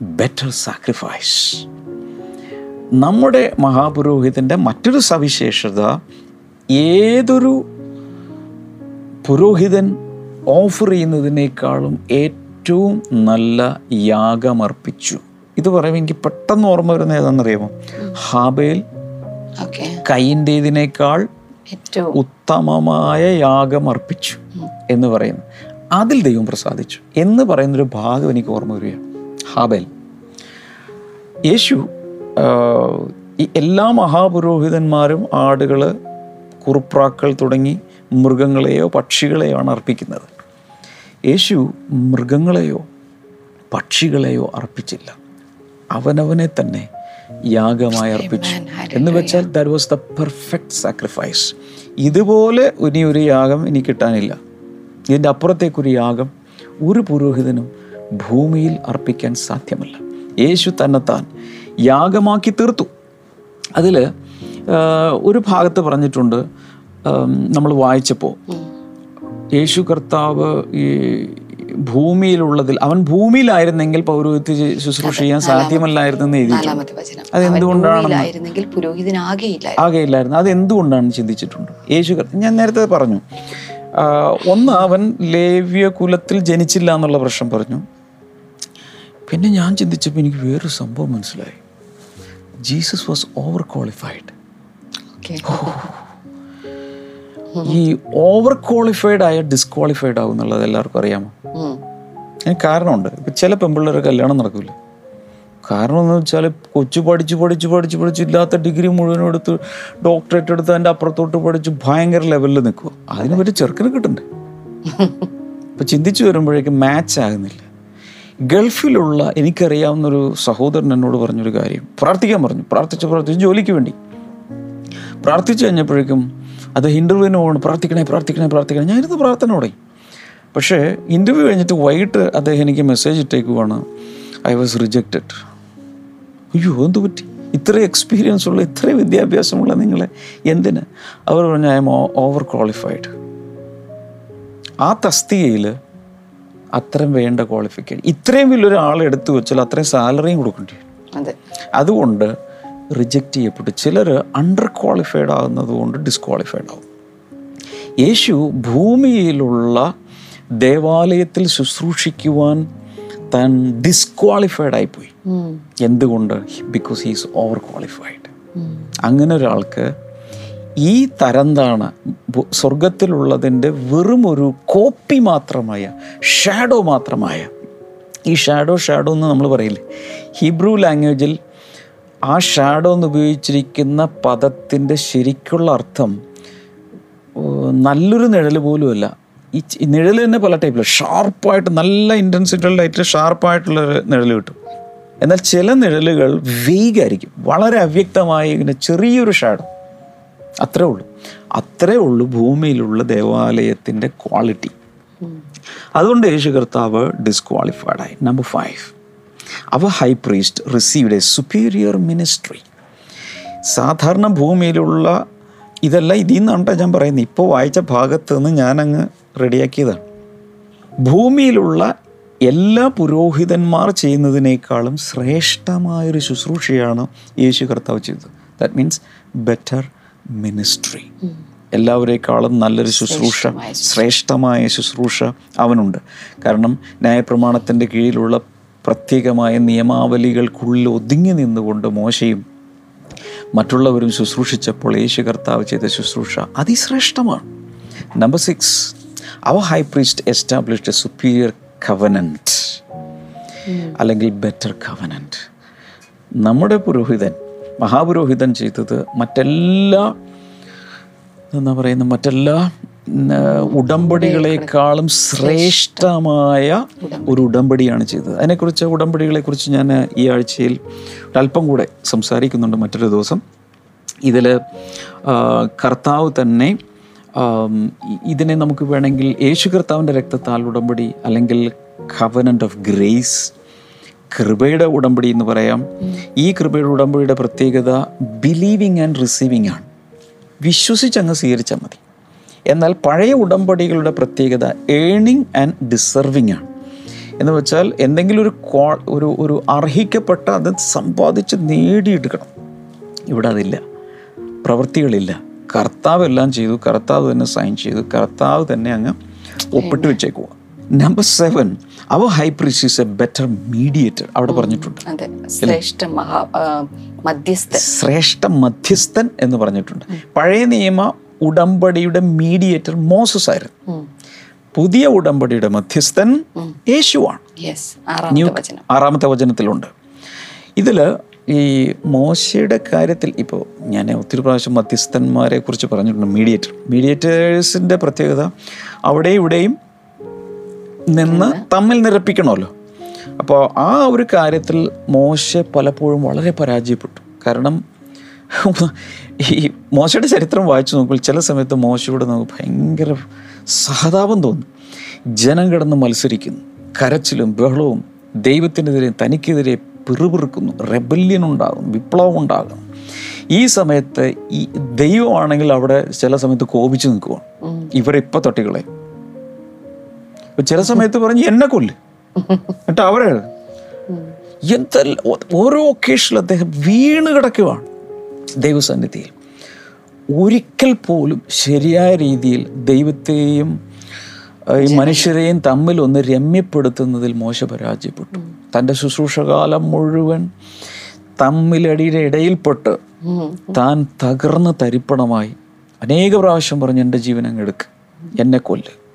better sacrifice നമ്മുടെ മഹാപുരോഹിതന്റെ മറ്റൊരു സവിശേഷത ഏതൊരു പുരോഹിതൻ ഓഫർ ചെയ്യുന്നതിനേക്കാളും ഏറ്റവും നല്ല യാഗമർപ്പിച്ചു. ഇത് പറയുമ്പോൾ എനിക്ക് പെട്ടെന്ന് ഓർമ്മ വരുന്ന ഏതാണെന്നറിയാമോ? ഹാബേൽ കൈന്റേതിനേക്കാൾ ഉത്തമമായ യാഗമർപ്പിച്ചു എന്ന് പറയുന്നു. അതിൽ ദൈവം പ്രസാദിച്ചു എന്ന് പറയുന്നൊരു ഭാഗം എനിക്ക് ഓർമ്മ വരികയാണ്. ഹാബേൽ. യേശു ഈ എല്ലാ മഹാപുരോഹിതന്മാരും ആടുകൾ കുറുപ്രാക്കൾ തുടങ്ങി മൃഗങ്ങളെയോ പക്ഷികളെയോ ആണ് അർപ്പിക്കുന്നത്. യേശു മൃഗങ്ങളെയോ പക്ഷികളെയോ അർപ്പിച്ചില്ല. അവനവനെ തന്നെ യാഗമായി അർപ്പിച്ചു. എന്ന് വെച്ചാൽ that was the perfect sacrifice ഇതുപോലെ ഇനി ഒരു യാഗം ഇനി കിട്ടാനില്ല. ഇതിന്റെ അപ്പുറത്തേക്കൊരു യാഗം ഒരു പുരോഹിതനും ഭൂമിയിൽ അർപ്പിക്കാൻ സാധ്യമല്ല. യേശു തന്നെത്താൻ യാഗമാക്കി തീർത്തു. അതിൽ ഒരു ഭാഗത്ത് പറഞ്ഞിട്ടുണ്ട് നമ്മൾ വായിച്ചപ്പോൾ യേശു കർത്താവ് ഈ ഭൂമിയിലുള്ളതിൽ അവൻ ഭൂമിയിലായിരുന്നെങ്കിൽ പൗരോഹിത്യ ശുശ്രൂഷ ചെയ്യാൻ സാധ്യമല്ലായിരുന്നെന്ന് വചനം. അതെന്തുകൊണ്ടാണ് ആകെയില്ലായിരുന്നു അത് എന്തുകൊണ്ടാണ് ചിന്തിച്ചിട്ടുണ്ട്? യേശു ഞാൻ നേരത്തെ പറഞ്ഞു. ഒന്ന് അവൻ ലേവ്യ കുലത്തിൽ ജനിച്ചില്ല എന്നുള്ള പ്രശ്നം പറഞ്ഞു. പിന്നെ ഞാൻ ചിന്തിച്ചപ്പോൾ എനിക്ക് വേറൊരു സംഭവം മനസ്സിലായി. Jesus was over qualified. Okay ഈ ഓവർ ക്വാളിഫൈഡ് ആയ ഡിസ്ക്വാളിഫൈഡ് ആവും എന്നുള്ളത് എല്ലാവർക്കും അറിയാമോ? അതിന് കാരണമുണ്ട്. ഇപ്പം ചില പെമ്പിള്ളേരെ കല്യാണം നടക്കില്ല കാരണം എന്ന് വെച്ചാൽ കൊച്ചു പഠിച്ച് പഠിച്ച് പഠിച്ച് പഠിച്ച് ഇല്ലാത്ത ഡിഗ്രി മുഴുവനും എടുത്ത് ഡോക്ടറേറ്റ് എടുത്ത് അതിന്റെ അപ്പുറത്തോട്ട് പഠിച്ച് ഭയങ്കര ലെവലിൽ നിൽക്കുക അതിന് പറ്റി ചെറുക്കിന് കിട്ടണ്ടേ ഇപ്പം ചിന്തിച്ചു വരുമ്പോഴേക്കും മാച്ച് ആകുന്നില്ല. ഗൾഫിലുള്ള എനിക്കറിയാവുന്നൊരു സഹോദരൻ എന്നോട് പറഞ്ഞൊരു കാര്യം. പ്രാർത്ഥിക്കാൻ പറഞ്ഞു. പ്രാർത്ഥിച്ച് പ്രാർത്ഥിച്ച് ജോലിക്ക് വേണ്ടി. പ്രാർത്ഥിച്ചു കഴിഞ്ഞപ്പോഴേക്കും അത് ഇന്റർവ്യൂവിന് പോകണം പ്രാർത്ഥിക്കണേ പ്രാർത്ഥിക്കണേ പ്രാർത്ഥിക്കണേ. ഞാനിരുന്ന് പ്രാർത്ഥന തുടങ്ങി. പക്ഷേ ഇന്റർവ്യൂ കഴിഞ്ഞിട്ട് വൈകിട്ട് അദ്ദേഹം എനിക്ക് മെസ്സേജ് ഇട്ടേക്കുവാണ് ഐ വാസ് റിജക്റ്റഡ് അയ്യോ എന്ത് പറ്റി? ഇത്രയും എക്സ്പീരിയൻസ് ഉള്ള ഇത്രയും വിദ്യാഭ്യാസമുള്ള നിങ്ങളെ എന്തിന്? അവർ പറഞ്ഞു ഐ എം ഓവർ ക്വാളിഫൈഡ് ആ തസ്തികയിൽ അത്രയും വേണ്ട ക്വാളിഫിക്കേഷൻ ഇത്രയും വലിയൊരു ആളെ എടുത്തു വെച്ചാൽ അത്രയും സാലറിയും കൊടുക്കേണ്ടി അതുകൊണ്ട് റിജക്റ്റ് ചെയ്യപ്പെട്ടു. ചിലർ അണ്ടർ ക്വാളിഫൈഡ് ആകുന്നത് കൊണ്ട് ഡിസ്ക്വാളിഫൈഡ് ആകും യേശു ഭൂമിയിലുള്ള ദേവാലയത്തിൽ ശുശ്രൂഷിക്കുവാൻ താൻ ഡിസ്ക്വാളിഫൈഡ് ആയിപ്പോയി. എന്തുകൊണ്ട്? ബിക്കോസ് ഹീസ് ഓവർ ക്വാളിഫൈഡ് അങ്ങനെ ഒരാൾക്ക് ഈ തരന്താണ് ഭു- സ്വർഗത്തിലുള്ളതിന്റെ വെറും ഒരു കോപ്പി മാത്രമായ ഷാഡോ മാത്രമായ ഈ ഷാഡോ ഷാഡോ എന്ന് നമ്മൾ പറയില്ലേ? ഹീബ്രു ലാംഗ്വേജിൽ ആ ഷാഡോ എന്ന് ഉപയോഗിച്ചിരിക്കുന്ന പദത്തിന്റെ ശരിക്കുള്ള അർത്ഥം നല്ലൊരു നിഴൽ പോലുമല്ല ഈ നിഴൽ തന്നെ പല ടൈപ്പിൽ ഷാർപ്പായിട്ട് നല്ല ഇന്റൻസിറ്റിയുള്ള ലൈറ്റിൽ ഷാർപ്പായിട്ടുള്ളൊരു നിഴൽ കിട്ടും. എന്നാൽ ചില നിഴലുകൾ വെയ്ഗായിരിക്കും വളരെ അവ്യക്തമായി ഇങ്ങനെ ചെറിയൊരു ഷാഡോ അത്രേ ഉള്ളൂ. അത്രേ ഉള്ളൂ ഭൂമിയിലുള്ള ദേവാലയത്തിന്റെ ക്വാളിറ്റി അതുകൊണ്ട് യേശു കർത്താവ് ഡിസ്ക്വാളിഫൈഡായി number five our high priest received a superior ministry. സാധാരണ ഭൂമിയിലുള്ള ഇതല്ല ഇതിൽ നിന്നാണ് ഞാൻ പറയുന്നത്. ഇപ്പോൾ വായിച്ച ഭാഗത്ത് നിന്ന് ഞാനങ്ങ് റെഡിയാക്കിയതാണ്. ഭൂമിയിലുള്ള എല്ലാ പുരോഹിതന്മാർ ചെയ്യുന്നതിനേക്കാളും ശ്രേഷ്ഠമായൊരു ശുശ്രൂഷയാണ് യേശു കർത്താവ് ചെയ്തത്. ദാറ്റ് മീൻസ് ബെറ്റർ മിനിസ്ട്രി എല്ലാവരേക്കാളും നല്ലൊരു ശുശ്രൂഷ. ശ്രേഷ്ഠമായ ശുശ്രൂഷ അവനുണ്ട്. കാരണം ന്യായപ്രമാണത്തിന്റെ കീഴിലുള്ള പ്രത്യേകമായ നിയമാവലികൾക്കുള്ളിൽ ഒതുങ്ങി നിന്നുകൊണ്ട് മോശയും മറ്റുള്ളവരും ശുശ്രൂഷിച്ചപ്പോൾ യേശു കർത്താവ് ചെയ്ത ശുശ്രൂഷ അതിശ്രേഷ്ഠമാണ്. Number six our high priest established a superior covenant അല്ലെങ്കിൽ ബെറ്റർ കവനന്റ് നമ്മുടെ പുരോഹിതൻ മഹാപുരോഹിതൻ ചെയ്തത് മറ്റെല്ലാ എന്താ പറയുന്ന മറ്റെല്ലാ ഉടമ്പടികളെക്കാളും ശ്രേഷ്ഠമായ ഒരു ഉടമ്പടിയാണ് ചെയ്തത്. അതിനെക്കുറിച്ച് ഉടമ്പടികളെക്കുറിച്ച് ഞാൻ ഈ ആഴ്ചയിൽ അല്പം കൂടെ സംസാരിക്കുന്നുണ്ട് മറ്റൊരു ദിവസം. ഇതിൽ കർത്താവ് തന്നെ ഇതിനെ നമുക്ക് വേണമെങ്കിൽ യേശു കർത്താവിന്റെ രക്തത്താൽ ഉടമ്പടി അല്ലെങ്കിൽ കവനന്റ് ഓഫ് ഗ്രേസ് കൃപയുടെ ഉടമ്പടി എന്ന് പറയാം. ഈ കൃപയുടെ ഉടമ്പടിയുടെ പ്രത്യേകത ബിലീവിങ് ആൻഡ് റിസീവിങ് ആണ്. വിശ്വസിച്ചങ്ങ് സ്വീകരിച്ചാൽ മതി. എന്നാൽ പഴയ ഉടമ്പടികളുടെ പ്രത്യേകത ഏണിങ് ആൻഡ് ഡിസർവിങ് ആണ്. എന്ന് വെച്ചാൽ എന്തെങ്കിലും ഒരു കോ ഒരു ഒരു അർഹിക്കപ്പെട്ട അത് സമ്പാദിച്ച് നേടിയെടുക്കണം. ഇവിടെ അതില്ല. പ്രവൃത്തികളില്ല. കർത്താവ് എല്ലാം ചെയ്തു കർത്താവ് തന്നെ സൈൻ ചെയ്തു കർത്താവ് തന്നെ അങ്ങ് ഒപ്പിട്ട് വെച്ചേക്കുക number seven our high priest is a better mediator അവിടെ പറഞ്ഞിട്ടുണ്ട്. ശ്രേഷ്ഠ മധ്യസ്ഥൻ. ശ്രേഷ്ഠ മധ്യസ്ഥൻ എന്ന് പറഞ്ഞിട്ടുണ്ട്. പഴയ നിയമ ഉടമ്പടിയുടെ മീഡിയേറ്റർ മോസസ് ആയിരുന്നു. പുതിയ ഉടമ്പടിയുടെ മധ്യസ്ഥൻ യേശുവാണ്. ആറാമത്തെ വചനത്തിലുണ്ട്. ഇതിൽ ഈ മോശയുടെ കാര്യത്തിൽ ഇപ്പോൾ ഞാൻ ഒത്തിരി പ്രാവശ്യം മധ്യസ്ഥന്മാരെ കുറിച്ച് പറഞ്ഞിട്ടുണ്ട്. മീഡിയേറ്റർ മീഡിയേറ്റേഴ്സിന്റെ പ്രത്യേകത അവിടെ ഇവിടെയും നിന്ന് തമ്മിൽ നിരപ്പിക്കണമല്ലോ. അപ്പോൾ ആ ഒരു കാര്യത്തിൽ മോശ പലപ്പോഴും വളരെ പരാജയപ്പെട്ടു. കാരണം ഈ മോശയുടെ ചരിത്രം വായിച്ചു നോക്കുമ്പോൾ ചില സമയത്ത് മോശയോട് നമുക്ക് ഭയങ്കര സഹതാപം തോന്നും. ജനം കിടന്ന് മത്സരിക്കുന്നു. കരച്ചിലും ബഹളവും ദൈവത്തിനെതിരെ തനിക്കെതിരെ പിറുപിറുക്കുന്നു. റെബല്യൻ ഉണ്ടാകും വിപ്ലവം ഉണ്ടാകും ഈ സമയത്ത് ഈ ദൈവമാണെങ്കിൽ അവിടെ ചില സമയത്ത് കോപിച്ച് നിൽക്കുവാണ്. ഇവരെ ഇപ്പൊ തട്ടികളെ ചില സമയത്ത് പറഞ്ഞ് എന്നെ കൊല്ല്. എന്നിട്ട് അവരെ എന്തെല്ലാം ഓരോ ഒക്കേഷനിൽ അദ്ദേഹം വീണ് കിടക്കുവാണ്. ദൈവസന്നിധിയിൽ. ഒരിക്കൽ പോലും ശരിയായ രീതിയിൽ ദൈവത്തെയും ഈ മനുഷ്യരെയും തമ്മിൽ ഒന്ന് രമ്യപ്പെടുത്തുന്നതിൽ മോശ പരാജയപ്പെട്ടു. തന്റെ ശുശ്രൂഷകാലം മുഴുവൻ തമ്മിലടിയുടെ ഇടയിൽപ്പെട്ട് താൻ തകർന്ന് തരിപ്പണമായി. അനേക പ്രാവശ്യം പറഞ്ഞു എന്റെ ജീവൻ അങ്ങ് എടുക്ക് എന്നെ കൊല്ല്.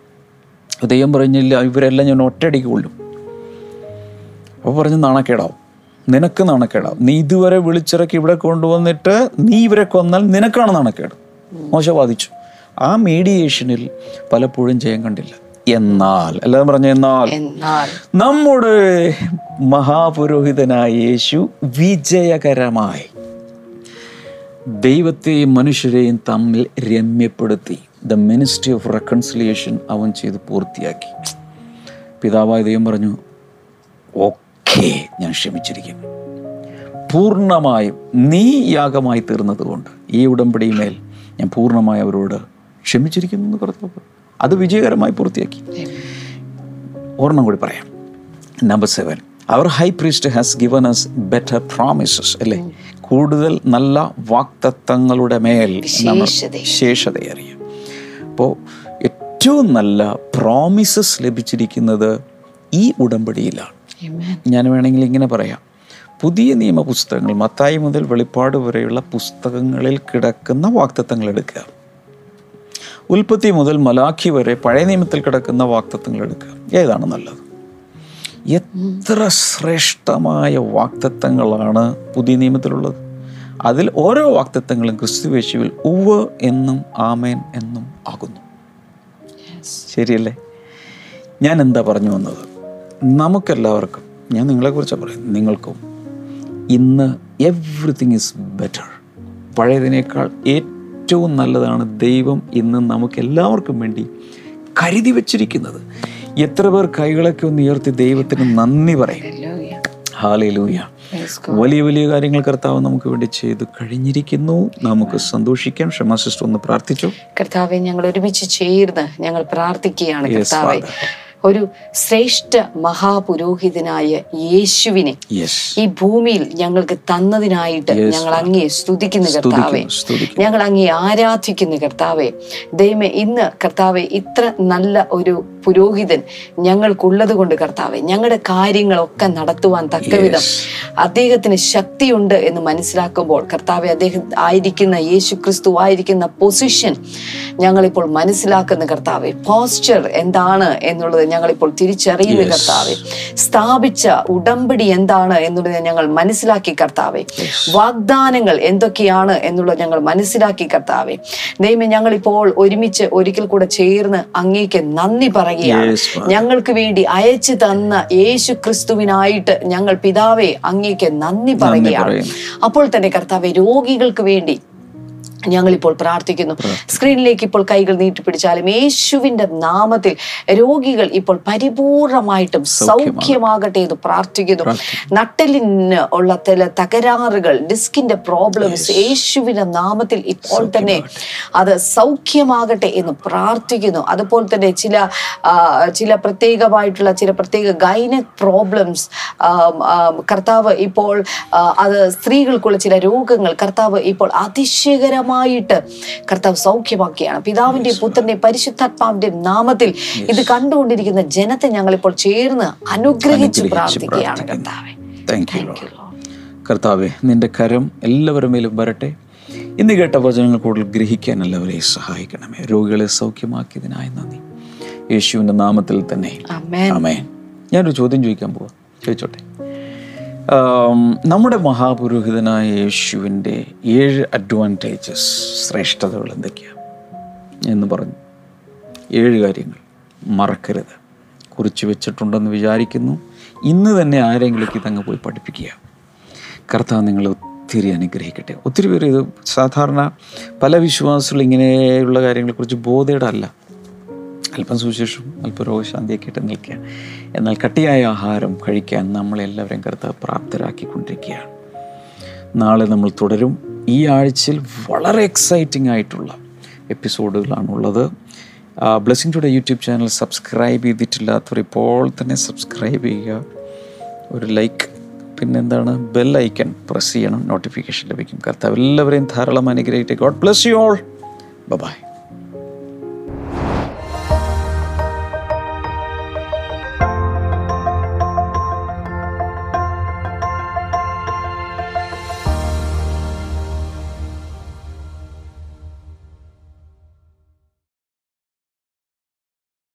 ദൈവം പറഞ്ഞില്ല ഇവരെല്ലാം ഞാൻ ഒറ്റയടിക്ക് കൊല്ലും. അപ്പോൾ പറഞ്ഞ് നാണക്കേടാവും. നിനക്ക് നാണക്കേടാവും നീ ഇതുവരെ വിളിച്ചിറക്കി ഇവിടെ കൊണ്ടുവന്നിട്ട് നീ ഇവരെ കൊന്നാൽ നിനക്കാണ് നാണക്കേട്. മോശ വാദിച്ചു ആ മീഡിയേഷനിൽ പലപ്പോഴും ജയം കണ്ടില്ല. എന്നാൽ എല്ലാം പറഞ്ഞ എന്നാൽ. എന്നാൽ. നമ്മുടെ മഹാപുരോഹിതനായ യേശു വിജയകരമായി ദൈവത്തെയും മനുഷ്യരെയും തമ്മിൽ രമ്യപ്പെടുത്തി ദ മിനിസ്ട്രി ഓഫ് റെക്കൺസിലിയേഷൻ അവൻ ചെയ്ത് പൂർത്തിയാക്കി. പിതാവായ ദൈവം പറഞ്ഞു ഓക്കെ ഞാൻ ക്ഷമിച്ചിരിക്കുന്നു. പൂർണമായും നീ യാഗമായി തീർന്നതുകൊണ്ട് ഈ ഉടമ്പടിമേൽ ഞാൻ പൂർണമായി അവരോട് ക്ഷമിച്ചിരിക്കുന്നു എന്ന് കർത്താവ് അത് വിജയകരമായി പൂർത്തിയാക്കി. ഒരെണ്ണം കൂടി പറയാം. Number seven our high priest has given us better promises അല്ലേ? കൂടുതൽ നല്ല വാക്തത്വങ്ങളുടെ മേൽ നമ്മൾ. ശേഷതയറിയാം അപ്പോൾ ഏറ്റവും നല്ല പ്രോമിസസ് ലഭിച്ചിരിക്കുന്നത് ഈ ഉടമ്പടിയിലാണ്. ഞാൻ വേണമെങ്കിൽ ഇങ്ങനെ പറയാം. പുതിയ നിയമ പുസ്തകങ്ങൾ മത്തായി മുതൽ വെളിപ്പാട് വരെയുള്ള പുസ്തകങ്ങളിൽ കിടക്കുന്ന വാക്തത്വങ്ങൾ എടുക്കുക. ഉൽപ്പത്തി മുതൽ മലാഖി വരെ പഴയ നിയമത്തിൽ കിടക്കുന്ന വാക്തത്വങ്ങൾ എടുക്കുക. ഏതാണ് നല്ലത്? എത്ര ശ്രേഷ്ഠമായ വാക്തത്വങ്ങളാണ് പുതിയ നിയമത്തിലുള്ളത്. അതിൽ ഓരോ വാക്തത്വങ്ങളും ക്രിസ്തുവേശുവിൽ ഉവ് എന്നും ആമേൻ എന്നും ആകുന്നു. ശരിയല്ലേ? ഞാൻ എന്താ പറഞ്ഞു വന്നത്? നമുക്കെല്ലാവർക്കും ഞാൻ നിങ്ങളെക്കുറിച്ചാണ് പറയുന്നത്. നിങ്ങൾക്കും. ഇന്ന് എവ്രിതിങ് ഈസ് ബെറ്റർ പഴയതിനേക്കാൾ ഏറ്റവും നല്ലതാണ് ദൈവം ഇന്ന് നമുക്ക് എല്ലാവർക്കും വേണ്ടി കരുതി വച്ചിരിക്കുന്നത്. എത്ര പേർ കൈകളൊക്കെ ഒന്ന് ഉയർത്തി ദൈവത്തിന് നന്ദി പറയും. Hallelujah. ഹാലയിലൂയ വലിയ വലിയ കാര്യങ്ങൾ കർത്താവ് നമുക്ക് വേണ്ടി ചെയ്ത് കഴിഞ്ഞിരിക്കുന്നു. നമുക്ക് സന്തോഷിക്കാം. ക്ഷമാ സിസ്റ്റർ ഒന്ന് പ്രാർത്ഥിച്ചു? കർത്താവെ ഞങ്ങൾ ഒരുമിച്ച് ചേർന്ന് ഞങ്ങൾ പ്രാർത്ഥിക്കുകയാണ് കർത്താവെ. ഒരു ശ്രേഷ്ഠ മഹാപുരോഹിതനായ യേശുവിനെ ഈ ഭൂമിയിൽ ഞങ്ങൾക്ക് തന്നതിനായിട്ട് ഞങ്ങൾ അങ്ങേ സ്തുതിക്കുന്ന കർത്താവെ. ഞങ്ങൾ അങ്ങേ ആരാധിക്കുന്ന കർത്താവെ. ദൈവമേ ഇന്ന് കർത്താവെ ഇത്ര നല്ല ഒരു പുരോഹിതൻ ഞങ്ങൾക്കുള്ളത് കൊണ്ട് കർത്താവെ ഞങ്ങളുടെ കാര്യങ്ങളൊക്കെ നടത്തുവാൻ തക്കവിധം അദ്ദേഹത്തിന് ശക്തിയുണ്ട് എന്ന് മനസ്സിലാക്കുമ്പോൾ കർത്താവെ അദ്ദേഹം ആയിരിക്കുന്ന യേശു ക്രിസ്തു ആയിരിക്കുന്ന പൊസിഷൻ ഞങ്ങളിപ്പോൾ മനസ്സിലാക്കുന്ന കർത്താവെ പോസ്ചർ എന്താണ് എന്നുള്ളത് ഞങ്ങളിപ്പോൾ തിരിച്ചറിയുന്ന കർത്താവെ സ്ഥാപിച്ച ഉടമ്പടി എന്താണ് എന്നുള്ളത് ഞങ്ങൾ മനസ്സിലാക്കി കർത്താവെ വാഗ്ദാനങ്ങൾ എന്തൊക്കെയാണ് എന്നുള്ളത് ഞങ്ങൾ മനസ്സിലാക്കി കർത്താവെ. ദൈവം ഞങ്ങളിപ്പോൾ ഒരുമിച്ച് ഒരിക്കൽ കൂടെ ചേർന്ന് അങ്ങേക്ക് നന്ദി പറയുകയാണ് ഞങ്ങൾക്ക് വേണ്ടി അയച്ചു തന്ന യേശു ക്രിസ്തുവിനായിട്ട് ഞങ്ങൾ പിതാവെ അങ്ങേക്ക് നന്ദി പറയുകയാണ്. അപ്പോൾ തന്നെ കർത്താവെ രോഗികൾക്ക് വേണ്ടി ഞങ്ങളിപ്പോൾ പ്രാർത്ഥിക്കുന്നു. സ്ക്രീനിലേക്ക് ഇപ്പോൾ കൈകൾ നീട്ടിപ്പിടിച്ചാലും യേശുവിന്റെ നാമത്തിൽ രോഗികൾ ഇപ്പോൾ പരിപൂർണമായിട്ടും സൗഖ്യമാകട്ടെ എന്ന് പ്രാർത്ഥിക്കുന്നു. നട്ടലിന് ഉള്ള തല തകരാറുകൾ ഡിസ്കിന്റെ പ്രോബ്ലംസ് യേശുവിന്റെ നാമത്തിൽ ഇപ്പോൾ തന്നെ അത് സൗഖ്യമാകട്ടെ എന്ന് പ്രാർത്ഥിക്കുന്നു. അതുപോലെ തന്നെ ചില ചില പ്രത്യേകമായിട്ടുള്ള ചില പ്രത്യേക ഗൈനക് പ്രോബ്ലംസ് കർത്താവ് ഇപ്പോൾ അത് സ്ത്രീകൾക്കുള്ള ചില രോഗങ്ങൾ കർത്താവ് ഇപ്പോൾ അതിശയകരമായിട്ട് കർത്താവ് സൗഖ്യമാക്കിയാണ് പിതാവിന്റെ പുത്രന്റെ പരിശുദ്ധാത്മാവിന്റെ നാമത്തിൽ ഇത് കണ്ടുകൊണ്ടിരിക്കുന്ന ജനത്തെ ഞങ്ങളിപ്പോൾ ചേർന്ന് അനുഗ്രഹിച്ച് പ്രാർത്ഥിക്കുകയാണ് കർത്താവെ. നിന്റെ കരം എല്ലാവരുടെ മേലും വരട്ടെ. ഇന്ന് കേട്ട വചനങ്ങൾ കൂടുതൽ ഗ്രഹിക്കാൻ എല്ലാവരെയും സഹായിക്കണമേ. രോഗികളെ സൗഖ്യമാക്കിയതിനായി നന്ദി. യേശുവിന്റെ നാമത്തിൽ തന്നെ. ആമേൻ. ഞാനൊരു ചോദ്യം ചോദിക്കാൻ പോവാം. ചോദിച്ചോട്ടെ. നമ്മുടെ മഹാപുരോഹിതനായ യേശുവിന്റെ ഏഴ് അഡ്വാന്റേജസ് ശ്രേഷ്ഠതകൾ എന്തൊക്കെയാണ് എന്ന് പറഞ്ഞു. ഏഴ് കാര്യങ്ങൾ. മറക്കരുത്. കുറിച്ച് വെച്ചിട്ടുണ്ടെന്ന് വിചാരിക്കുന്നു. ഇന്ന് തന്നെ ആരെങ്കിലും ഇതങ്ങ് പോയി പഠിപ്പിക്കുക. കർത്താവ് നിങ്ങളെ ഒത്തിരി അനുഗ്രഹിക്കട്ടെ. ഒത്തിരി പേര് ഇത് സാധാരണ പല വിശ്വാസികളും ഇങ്ങനെയുള്ള കാര്യങ്ങളെക്കുറിച്ച് ബോധയുടെ അല്ല അല്പം സുവിശേഷം അല്പം രോഗശാന്തിയൊക്കെ ആയിട്ട് നിൽക്കുക. എന്നാൽ കട്ടിയായ ആഹാരം കഴിക്കാൻ നമ്മളെല്ലാവരും കർത്താവ് പ്രാപ്തരാക്കിക്കൊണ്ടിരിക്കുകയാണ്. നാളെ നമ്മൾ തുടരും. ഈ ആഴ്ചയിൽ വളരെ എക്സൈറ്റിംഗ് ആയിട്ടുള്ള എപ്പിസോഡുകളാണുള്ളത്. Blessing today YouTube channel subscribe ചെയ്തിട്ടില്ലാത്തവർ ഇപ്പോൾ തന്നെ സബ്സ്ക്രൈബ് ചെയ്യുക. ഒരു ലൈക്ക് പിന്നെന്താണ്? ബെൽ ഐക്കൺ പ്രസ് ചെയ്യണം. നോട്ടിഫിക്കേഷൻ ലഭിക്കും. കർത്താവ് എല്ലാവരെയും ധാരാളം അനുഗ്രഹിക്കട്ടെ. God bless you all bye